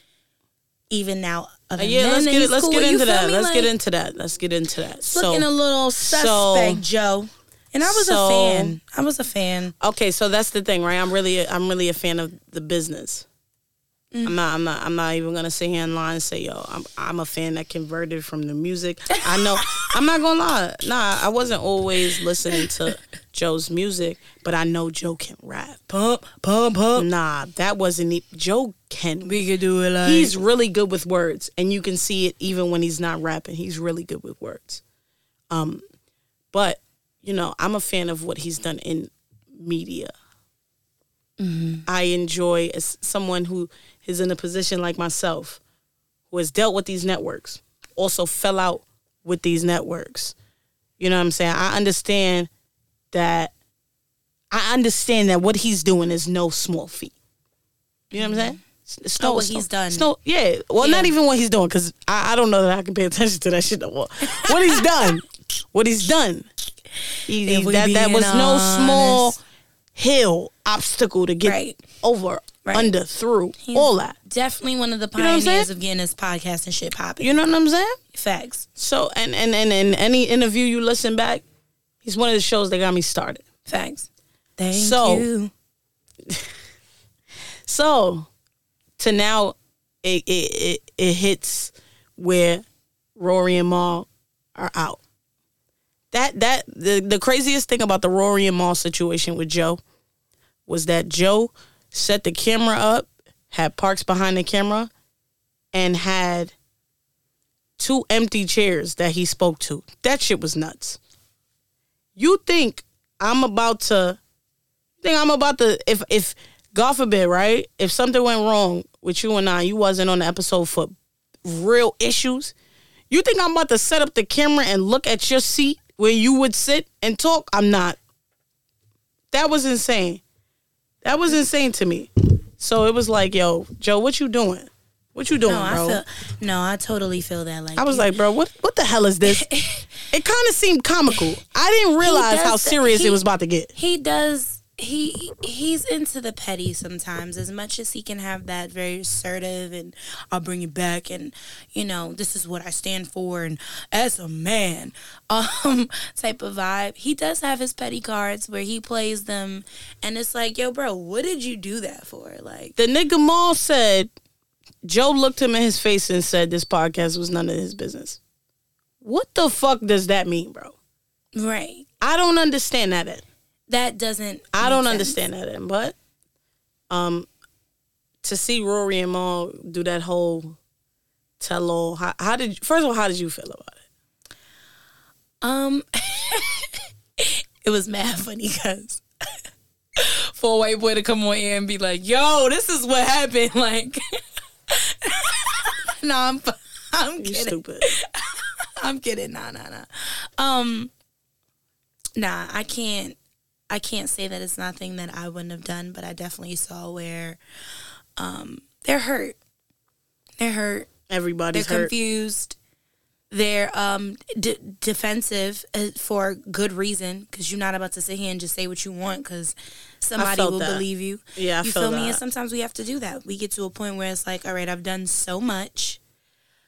even now other Uh, yeah, men let's get let's get into that. me? Let's get into that. Let's get into that. So looking a little suspect, Joe. And I was so- a fan. I was a fan. Okay, so that's the thing, right? I'm really I'm really a fan of the business. Mm. I'm not I'm not I'm not even gonna sit here and lie and say, yo, I'm I'm a fan that converted from the music. I know I'm not gonna lie. Nah, I wasn't always listening to Joe's music, but I know Joe can rap. Pump, pump, pump. Nah, that wasn't e- Joe can We could do it like he's really good with words and you can see it even when he's not rapping he's really good with words um but you know i'm a fan of what he's done in media Mm-hmm. i enjoy as someone who is in a position like myself who has dealt with these networks also fell out with these networks. You know what i'm saying? I understand that i understand that what he's doing is no small feat. You know what i'm saying? Mm-hmm. It's, it's Oh, no, what it's he's no- done. no yeah. Well not even what he's doing because I, I don't know that i can pay attention to that shit no more. What he's done. What he's done. He, If he- we that, that was no small hill obstacle to get Right. over Right. under through He's all that Definitely one of the know what I'm pioneers of getting this podcast and shit popping. you know what i'm saying Facts. so and and and in any interview you listen back he's one of the shows that got me started Facts. Thank So- you. So to now it it, it, it hits where Rory and Mal are out. That that the, the craziest thing about the Rory and Mal situation with Joe was that Joe set the camera up, had Parks behind the camera, and had two empty chairs that he spoke to. That shit was nuts. You think I'm about to think I'm about to if if God forbid, right? If something went wrong with you and I, you wasn't on the episode for real issues. You think I'm about to set up the camera and look at your seat where you would sit and talk? I'm not. That was insane. That was insane to me. So it was like, yo, Joe, what you doing? What you doing, No, I bro? feel no, I totally feel that. Like I was like, bro, what what the hell is this? it kind of seemed comical. I didn't realize how serious he- it was about to get. he does he he's into the petty sometimes as much as he can have that very assertive and I'll bring you back and you know this is what I stand for and as a man um type of vibe he does have his petty cards where he plays them and it's like yo bro what did you do that for like The nigga Mal said, Joe looked him in his face and said this podcast was none of his business. What the fuck does that mean, bro? right I don't understand that. Ed. That doesn't I don't sense. understand that. But um, to see Rory and Mal do that whole tell all, how, how did you, first of all, how did you feel about it? Um, it was mad funny because for a white boy to come on here and be like, "Yo, this is what happened," like, no, I'm, I'm You kidding. stupid. I'm kidding. Nah, nah, nah. Um, nah, I can't. I can't say that it's nothing that I wouldn't have done, but I definitely saw where, um, they're hurt. They're hurt. Everybody's they're hurt. confused. They're um defensive uh, for good reason because you're not about to sit here and just say what you want because somebody will that. believe you. Yeah, I you feel me? And sometimes we have to do that. We get to a point where it's like, all right, I've done so much,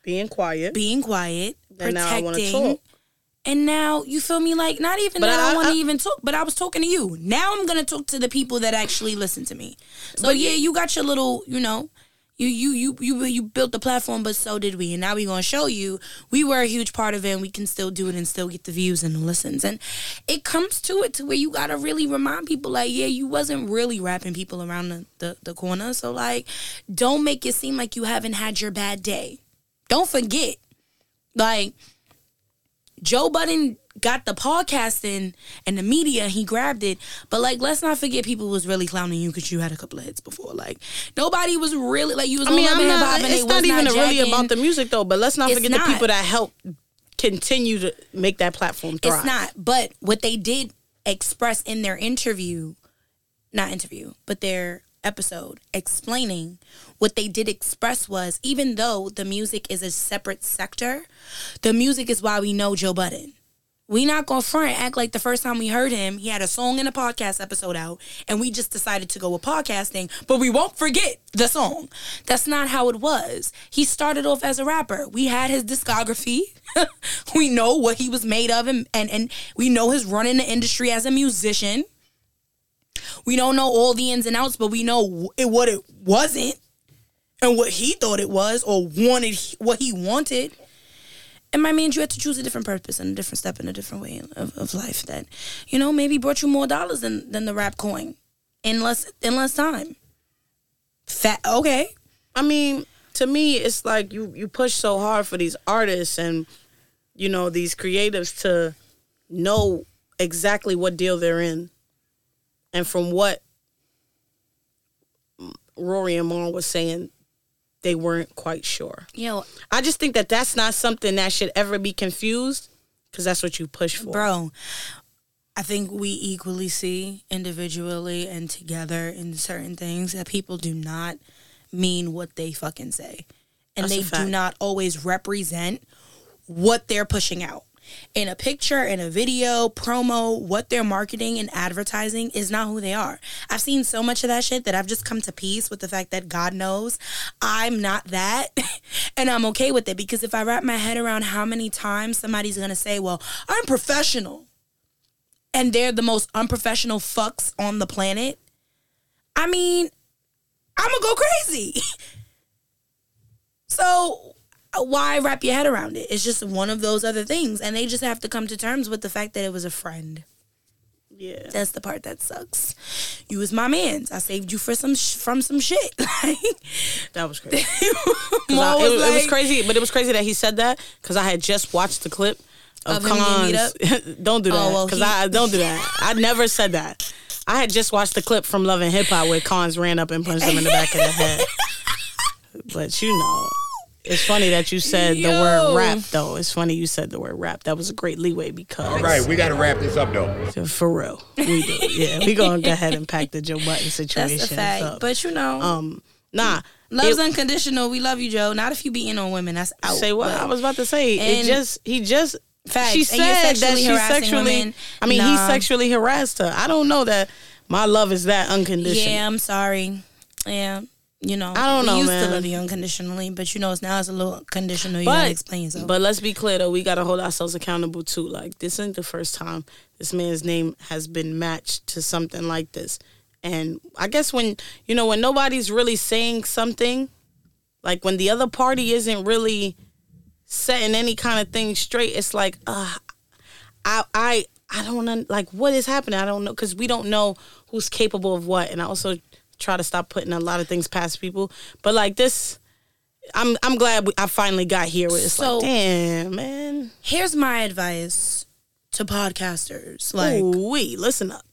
Being quiet. being quiet, I protecting. And now you feel me? Like not even But that I, I- want to even talk, but I was talking to you. Now I'm gonna talk to the people that actually listen to me. So yeah, you got your little, you know, you you you you you built the platform, but so did we. And now we're gonna show you we were a huge part of it, and we can still do it and still get the views and the listens. And it comes to it to where you gotta really remind people, like, yeah, you wasn't really wrapping people around the the, the corner. So like, don't make it seem like you haven't had your bad day. Don't forget, like Joe Budden got the podcasting and the media, he grabbed it. But like, let's not forget, people was really clowning you because you had a couple of hits before. Like, nobody was really like you was. I mean, I'm Love and Hip not, it's not even not really about the music though. But let's not It's forget the people that help continue to make that platform thrive. It's not. But what they did express in their interview, not interview, but their episode explaining what they did express was even though the music is a separate sector, the music is why we know Joe Budden. We not gonna front act like the first time we heard him, he had a song and a podcast episode out, and we just decided to go with podcasting, but we won't forget the song. That's not how it was. He started off as a rapper. We had his discography. we know what he was made of, and, and and we know his run in the industry as a musician. We don't know all the ins and outs, but we know it, what it wasn't and what he thought it was or wanted what he wanted. And my man, you had to choose a different purpose and a different step and a different way of, of life that, you know, maybe brought you more dollars than, than the rap coin in less in less time. Fat okay. I mean, to me, it's like you you push so hard for these artists and you know these creatives to know exactly what deal they're in, and from what Rory and Mal was saying, they weren't quite sure. Yo, I just think that that's not something that should ever be confused because that's what you push for. bro. I think we equally see individually and together in certain things that people do not mean what they fucking say. And That's they do not always represent what they're pushing out. In a picture, in a video, promo, what they're marketing and advertising is not who they are. I've seen so much of that shit that I've just come to peace with the fact that God knows I'm not that. and I'm okay with it because if I wrap my head around how many times somebody's gonna say, Well, I'm professional and they're the most unprofessional fucks on the planet, I mean, I'm gonna go crazy. so why wrap your head around it? It's just one of those other things, and they just have to come to terms with the fact that it was a friend. Yeah. That's the part that sucks. You was my man's. I saved you for some sh- from some shit. Like, That was crazy. I- it, was was, it was crazy, but it was crazy that he said that because I had just watched the clip of, Of him getting beat Khan's. don't do oh, that Oh, well, because he- I don't do that. I never said that. I had just watched the clip from Love and Hip Hop where Khan's ran up and punched him in the back of the head. But you know, it's funny that you said the word rap though. It's funny you said the word rap. That was a great leeway because All right, we got to wrap this up though. for real, we do. Yeah, we gonna go ahead and pack the Joe Budden situation that's a fact. up. But you know, um, nah. love's it- unconditional. We love you, Joe. Not if you beating on women. That's out. Say what But- I was about to say. It just he just Facts. she And said that she sexually. women. I mean, he sexually harassed her. I don't know that my love is that unconditional. Yeah, I'm sorry. Yeah. You know, I don't know, used man. to love you unconditionally, but you know, it's now it's a little conditional. You gotta explain yourself. but let's be clear though, we gotta hold ourselves accountable too. Like this isn't the first time this man's name has been matched to something like this. And I guess when you know when nobody's really saying something, like when the other party isn't really setting any kind of thing straight, it's like, uh, I I I don't know, like what is happening. I don't know because we don't know who's capable of what. And I also try to stop putting a lot of things past people. But like this, I'm I'm glad we, I finally got here. Where it's So- like, damn man, Here's my advice to podcasters like we listen up.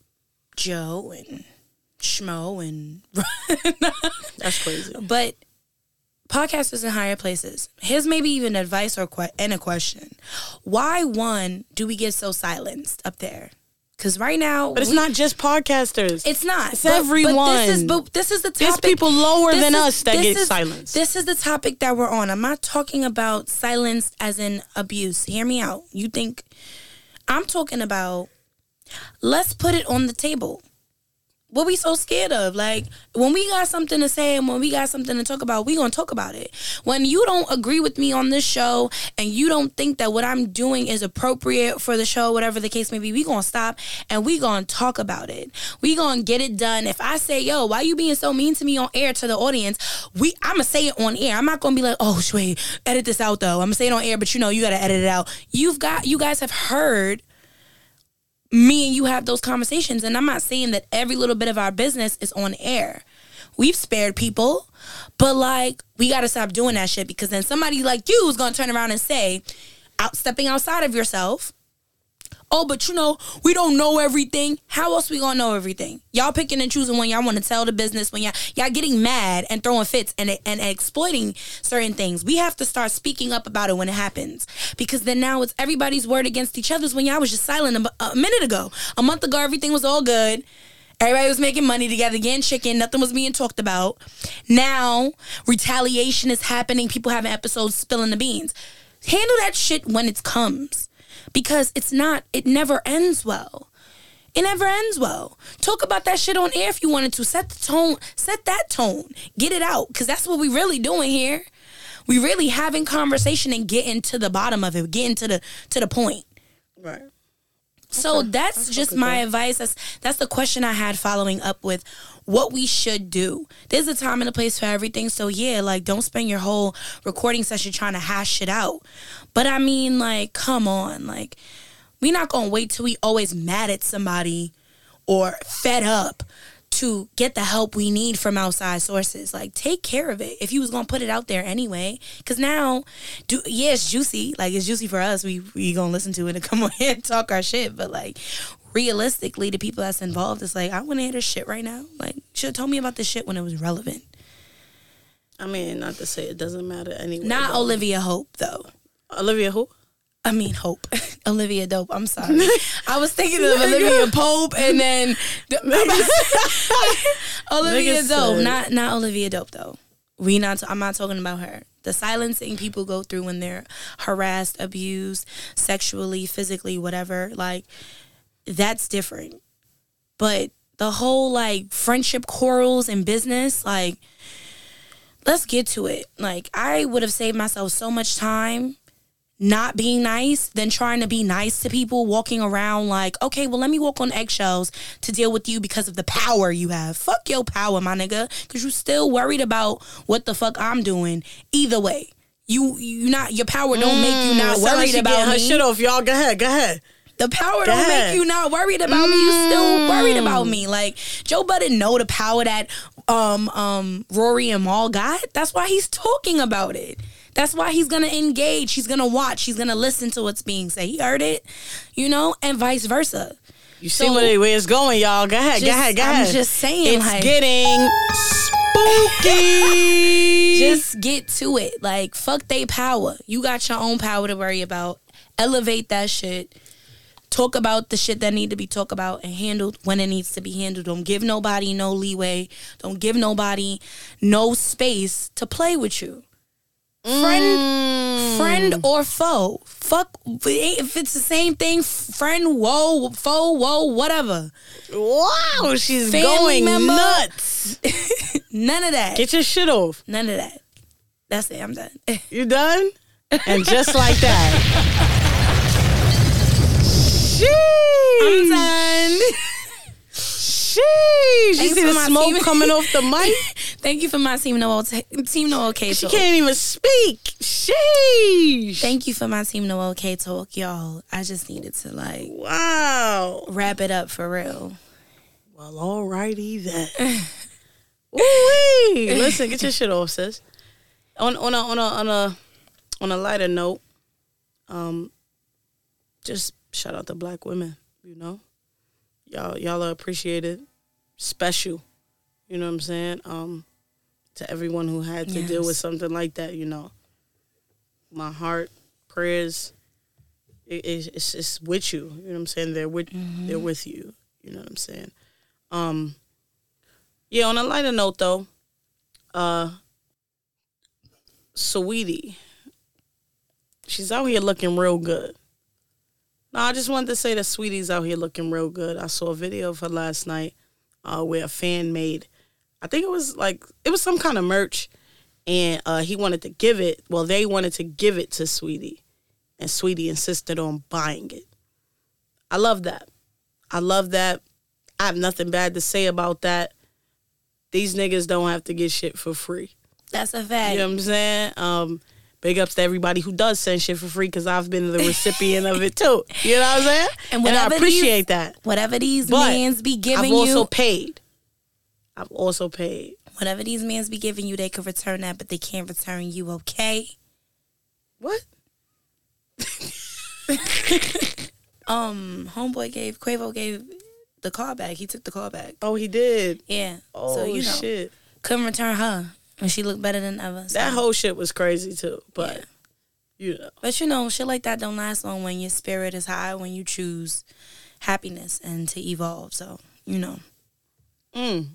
Joe and Schmo and That's crazy. but podcasters in higher places. Here's maybe even advice or que- and a question. Why one do we get so silenced up there? Because right now, But it's we- not just podcasters. It's not. It's But- But this is, everyone. but this is the topic. There's people lower This than is- us that get is- silenced. This is the topic that we're on. I'm not talking about silence as in abuse. Hear me out. You think I'm talking about? Let's put it on the table. What we so scared of? Like when we got something to say and when we got something to talk about, we gonna talk about it. When you don't agree with me on this show and you don't think that what I'm doing is appropriate for the show, whatever the case may be, we gonna stop and we gonna talk about it. We gonna get it done. If I say, "Yo, why you being so mean to me on air to the audience?" We, I'ma say it on air. I'm not gonna be like, "Oh, wait, edit this out though." I'm gonna say it on air, but you know, you gotta edit it out. You've got, you guys have heard me and you have those conversations and i'm not saying that every little bit of our business is on air we've spared people but like we gotta stop doing that shit because then somebody like you is gonna turn around and say out stepping outside of yourself. Oh, but you know, we don't know everything. How else we gonna know everything? Y'all picking and choosing when y'all want to tell the business, when y'all y'all getting mad and throwing fits and and exploiting certain things. We have to start speaking up about it when it happens, because then now it's everybody's word against each other's. When y'all was just silent a, a minute ago, a month ago, everything was all good. Everybody was making money together, getting chicken. Nothing was being talked about. Now retaliation is happening. People having episodes spilling the beans. Handle that shit when it comes because it's not, it never ends well. It never ends well. Talk about that shit on air if you wanted to. Set the tone, set that tone. Get it out because that's what we really doing here. We really having conversation and getting to the bottom of it, getting to the to the point. Right. So that's just my advice. That's that's the question I had following up with what we should do. There's a time and a place for everything. So yeah, like don't spend your whole recording session trying to hash it out. But I mean, like, come on, like we not gonna wait till we always mad at somebody or fed up to get the help we need from outside sources. Like take care of it if you was gonna put it out there anyway. Cause now, do yeah, it's juicy. Like it's juicy for us. We we gonna listen to it and come on here and talk our shit. But like realistically, the people that's involved, it's like I want to hear this shit right now. Like should have told me about this shit when it was relevant. I mean, not to say it doesn't matter anyway. Not though. Olivia Hope though. Olivia who? I mean Hope. Olivia Dope. I'm sorry. I was thinking of Olivia Pope and then Olivia Dope. Not not Olivia Dope though. We not I'm not talking about her. The silencing people go through when they're harassed, abused, sexually, physically, whatever, like that's different. But the whole like friendship quarrels and business, like let's get to it. Like I would have saved myself so much time not being nice than trying to be nice to people walking around like, okay, well, let me walk on eggshells to deal with you because of the power you have. Fuck your power, my nigga, because you still worried about what the fuck I'm doing. Either way, you you not your power don't make you not Sound like worried about her me. shit off, y'all. Go ahead, go ahead. The power Go don't ahead. make you not worried about me. You still worried about me. Like Joe Budden know the power that um um Rory and Mal got. That's why he's talking about it. That's why he's gonna engage. He's gonna watch. He's gonna listen to what's being said. He heard it, you know, and vice versa. You see So- where, where it's going, y'all. Go ahead, go Just- ahead, go ahead. I'm just saying, It's like- getting spooky. Just get to it. Like fuck they power. You got your own power to worry about. Elevate that shit. Talk about the shit that need to be talked about and handled when it needs to be handled. Don't give nobody no leeway. Don't give nobody no space to play with you. Friend, friend mm. or foe. Fuck eh, if it's the same thing. Friend, whoa, foe, whoa, whatever. wow, she's Family going member. nuts. None of that. Get your shit off. None of that. That's it. I'm done. You done? And just like that. Sheesh. I'm done. Sheesh. You see the smoke team. coming off the mic? Thank you for my team Noel team Noel K She talk. can't even speak. Sheesh. Thank you for my team Noel K talk, y'all. I just needed to like Wow. wrap it up for real. Well, alrighty then. Ooh-wee. Listen, get your shit off, sis. On on a on a on a on a lighter note, um, just shout out to black women. You know, y'all y'all are appreciated, special. You know what I'm saying? Um, to everyone who had to deal with something like that, you know, my heart, prayers, it, it's, it's it's with you. You know what I'm saying? They're with they're with you. You know what I'm saying? Um, yeah. On a lighter note, though, uh, Saweetie, she's out here looking real good. No, I just wanted to say that Saweetie's out here looking real good. I saw a video of her last night, uh, where a fan made, I think it was like it was some kind of merch, and uh, he wanted to give it. Well, they wanted to give it to Saweetie, and Saweetie insisted on buying it. I love that. I love that. I have nothing bad to say about that. These niggas don't have to get shit for free. That's a fact. You know what I'm saying? Um, big ups to everybody who does send shit for free because I've been the recipient of it too. You know what I'm saying? And I appreciate these- that. Whatever these But mans be giving I've also you, paid. I've also paid. whatever these mans be giving you, they could return that, but they can't return you. Okay? What? um, homeboy gave Quavo gave the call back. He took the call back. Oh, he did. Yeah. Oh so you know, shit. couldn't return her, and she looked better than ever. so- That whole shit was crazy too. But Yeah. you know. But you know, shit like that don't last long when your spirit is high, when you choose happiness and to evolve. So, you know, Mm.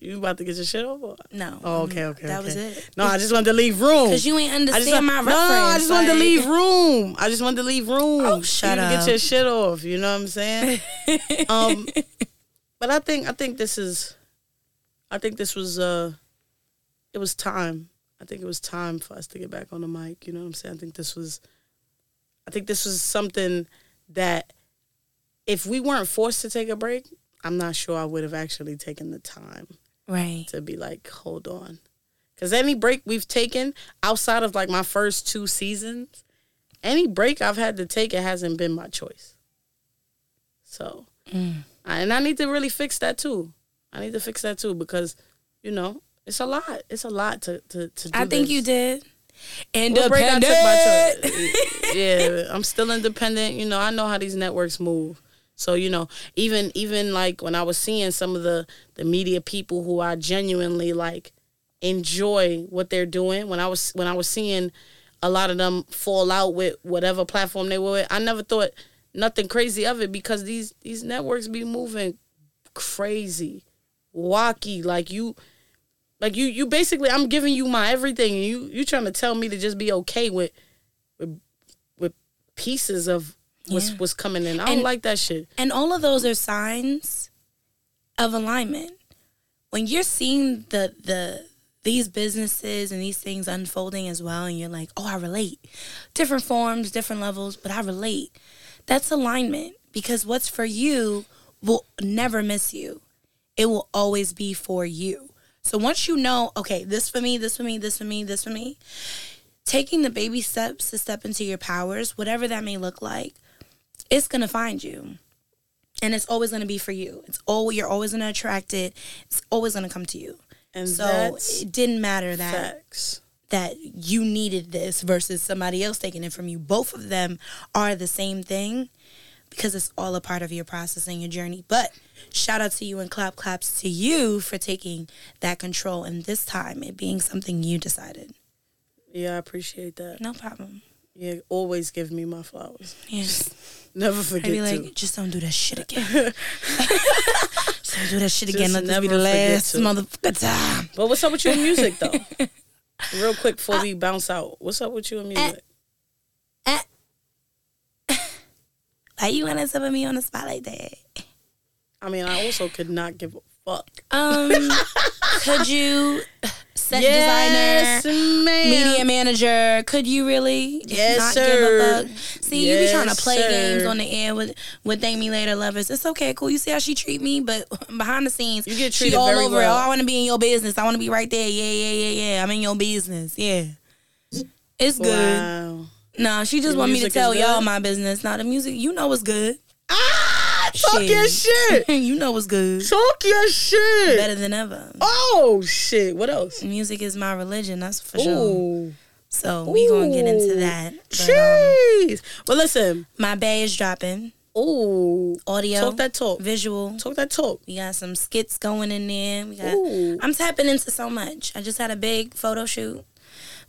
You about to get your shit over? no. Oh, okay, okay. That okay. was it. No, I just wanted to leave room. Because you ain't understand want- my no. I just wanted to leave room. I just wanted to leave room. Oh, shut you to up. get your shit off. You know what I'm saying? um, but I think I think this is, I think this was uh, it was time. I think it was time for us to get back on the mic. You know what I'm saying? I think this was, I think this was something that, if we weren't forced to take a break, I'm not sure I would have actually taken the time Right. to be like, hold on. Because any break we've taken outside of like my first two seasons, any break I've had to take, it hasn't been my choice. So, Mm. and I need to really fix that too. I need to fix that too because, you know, it's a lot. It's a lot to to, to do I think this. you did. What break I took my Independent. yeah, I'm still independent. You know, I know how these networks move. So you know, even even like when I was seeing some of the the media people who I genuinely like enjoy what they're doing. When I was when I was seeing a lot of them fall out with whatever platform they were with, I never thought nothing crazy of it because these these networks be moving crazy, wacky. Like you, like you you basically I'm giving you my everything and you you trying to tell me to just be okay with with with pieces of what's Yeah. what's coming in. I don't And- like that shit. And all of those are signs of alignment. When you're seeing the the these businesses and these things unfolding as well, and you're like, oh, I relate. Different forms, different levels, but I relate. That's alignment because what's for you will never miss you. It will always be for you. So once you know, okay, this for me, this for me, this for me, this for me, taking the baby steps to step into your powers, whatever that may look like, it's gonna find you and it's always going to be for you. It's all you're always going to attract it. It's always going to come to you. And So it didn't matter that facts. that you needed this versus somebody else taking it from you. Both of them are the same thing because it's all a part of your process and your journey. But shout out to you and clap claps to you for taking that control and this time it being something you decided. Yeah, I appreciate that. No problem. Yeah, always give me my flowers. Yes. Never I'd forget be like, to. just don't do that shit again. just don't do that shit again. Let this be the last to. motherfucker time. But what's up with you in music though? Real quick before uh, we bounce out, what's up with you in uh, music? Why you want to put me on the spot like that? I mean, I also could not give a fuck. Um, could you set designer, ma'am. media manager? Could you really Yes, not sir. give a fuck? See, you be trying to play sir. games on the air with with thank me later lovers. It's okay, cool. You see how she treat me, but behind the scenes, You get she treated all very over it. Oh, I want to be in your business. I want to be right there. Yeah, yeah, yeah, yeah. I'm in your business. Yeah, it's good. Wow. No, she just want me to tell y'all my business. Now the music, you know, what's good. Ah, talk Shit. your shit. you know, what's good. Talk your shit. Better than ever. Oh shit. What else? Music is my religion. That's for sure. Ooh. So we gonna get into that. But, um, Jeez. But listen. my bay is dropping. Ooh. Audio, Talk that talk. visual. Talk that talk. We got some skits going in there. We got. Ooh. I'm tapping into so much. I just had a big photo shoot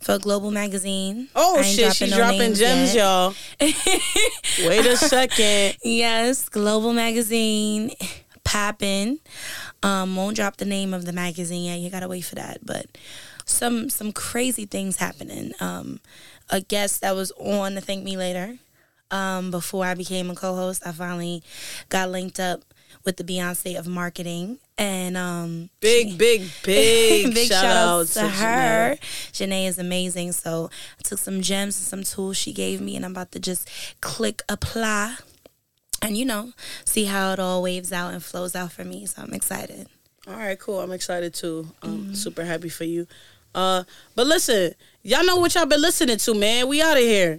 for Global Magazine. Oh I shit, she's no dropping gems, yet. y'all. Wait a second. Yes, Global Magazine, popping. Um, won't drop the name of the magazine yet. You gotta wait for that. But some some crazy things happening. Um, a guest that was on the Thank Me Later. Um, before I became a co-host, I finally got linked up with the Beyonce of marketing, and um, Big, big, big, big shout, shout out outs to her. Janae is amazing. So I took some gems and some tools she gave me, and I'm about to just click apply, and you know, see how it all waves out and flows out for me. So I'm excited. All right, cool. I'm excited too. I'm Mm-hmm. super happy for you. Uh, but listen, y'all know what y'all been listening to, man. We out of here.